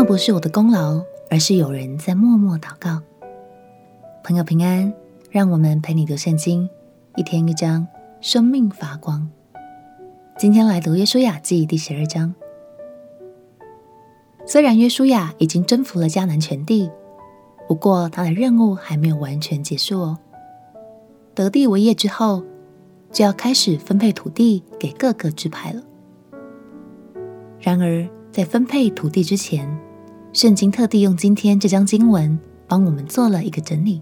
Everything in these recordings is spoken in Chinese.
那不是我的功劳，而是有人在默默祷告。朋友平安，让我们陪你读圣经，一天一章，生命发光。今天来读约书亚记第十二章。虽然约书亚已经征服了迦南全地，不过他的任务还没有完全结束哦。得地为业之后，就要开始分配土地给各个支派了。然而，在分配土地之前，圣经特地用今天这章经文帮我们做了一个整理，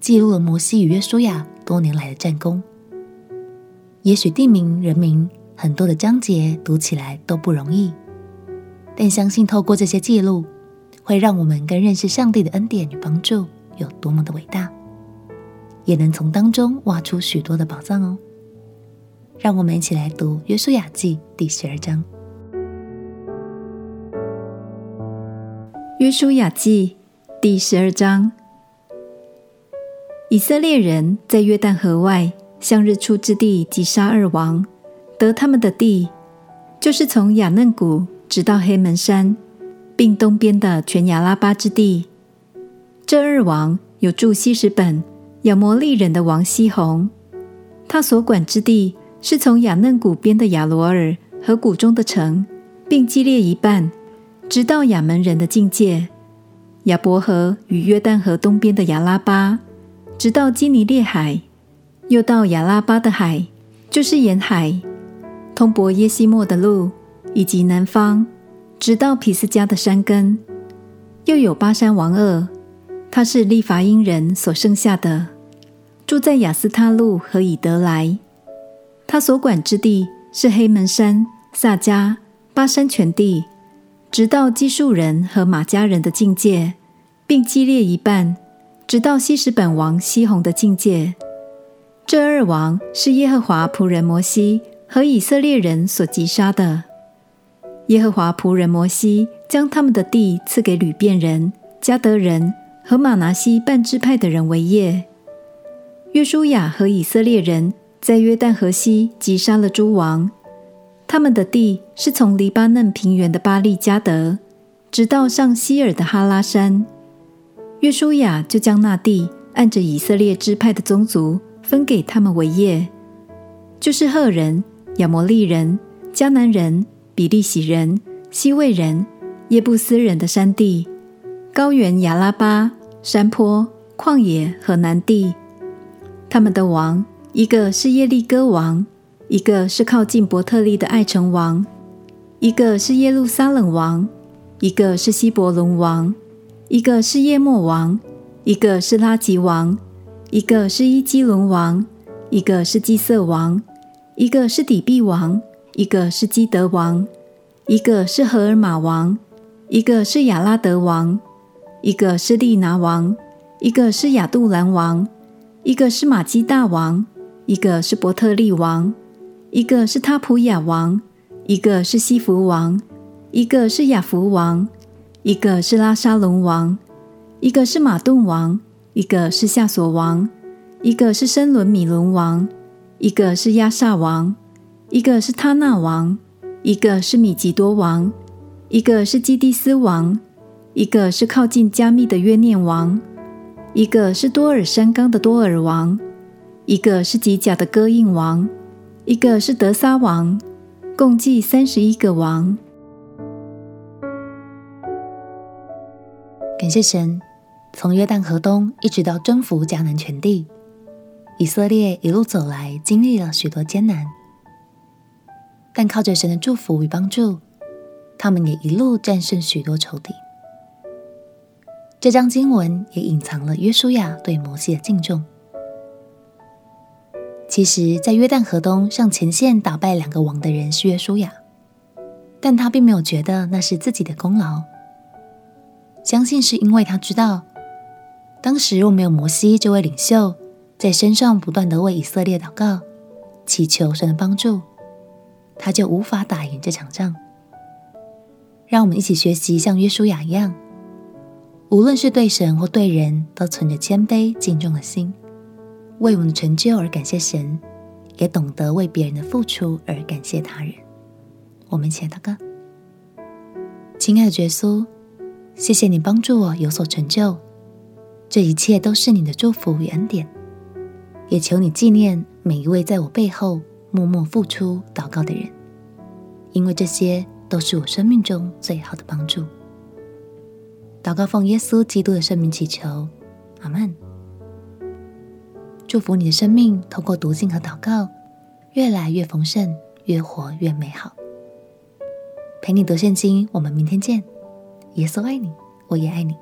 记录了摩西与约书亚多年来的战功。也许地名、人名很多的章节读起来都不容易。但相信透过这些记录，会让我们更认识上帝的恩典与帮助有多么的伟大，也能从当中挖出许多的宝藏哦。让我们一起来读《约书亚记》第十二章。《约书亚记》第十二章：以色列人在约旦河外向日出之地击杀二王，得他们的地，就是从亚嫩谷。直到黑门山，并东边的全亚拉巴之地。这二王有住希实本亚摩利人的王西宏，他所管之地是从亚嫩谷边的亚罗尔和谷中的城，并基列一半，直到亚门人的境界，亚伯河与约旦河东边的亚拉巴，直到基尼列海，又到亚拉巴的海，就是沿海，通伯耶西莫的路。以及南方，直到皮斯加的山根，又有巴山王噩，他是利伐因人所剩下的，住在亚斯他路和以得来。他所管之地是黑门山、撒迦、巴山全地，直到基述人和马家人的境界，并激烈一半，直到希什本王西宏的境界。这二王是耶和华仆人摩西和以色列人所击杀的。耶和华仆人摩西将他们的地赐给吕便人、迦得人和玛拿西半支派的人为业。约书亚和以色列人在约旦河西击杀了诸王，他们的地是从黎巴嫩平原的巴利加德，直到上希尔的哈拉山。约书亚就将那地按着以色列支派的宗族分给他们为业，就是赫人、亚摩利人、迦南人。比利洗人、西未人、耶布斯人的山地、高原亚拉巴、山坡、旷野和南地，他们的王，一个是耶利哥王，一个是靠近伯特利的艾城王，一个是耶路撒冷王，一个是希伯伦王，一个是叶默王，一个是拉吉王，一个是伊基伦王，一个是基色王，一个是底壁王。一个是基德王，一个是荷尔玛王，一个是亚拉德王，一个是利拿王，一个是亚杜兰王，一个是玛基大王，一个是伯特利王，一个是他普雅王，一个是西弗王，一个是亚弗王，一个是拉沙龙王，一个是马顿王，一个是夏索王，一个是申伦米伦王，一个是亚萨王。一个是他纳王，一个是米吉多王，一个是基蒂斯王，一个是靠近加密的约念王，一个是多尔山冈的多尔王，一个是吉甲的哥印王，一个是德撒王，共计三十一个王。感谢神，从约旦河东一直到征服迦南全地，以色列一路走来，经历了许多艰难。但靠着神的祝福与帮助，他们也一路战胜许多仇敌。这章经文也隐藏了约书亚对摩西的敬重。其实，在约旦河东上前线打败两个王的人是约书亚，但他并没有觉得那是自己的功劳。相信是因为他知道，当时若没有摩西这位领袖在山上不断的为以色列祷告，祈求神的帮助。他就无法打赢这场仗。让我们一起学习像约书亚一样，无论是对神或对人，都存着谦卑敬重的心，为我们的成就而感谢神，也懂得为别人的付出而感谢他人。我们一起来祷告：亲爱的耶稣，谢谢你帮助我有所成就，这一切都是你的祝福与恩典。也求你纪念每一位在我背后默默付出祷告的人，因为这些都是我生命中最好的帮助。祷告奉耶稣基督的圣名祈求，阿门。祝福你的生命通过读经和祷告，越来越丰盛，越活越美好。陪你读圣经，我们明天见。耶稣爱你，我也爱你。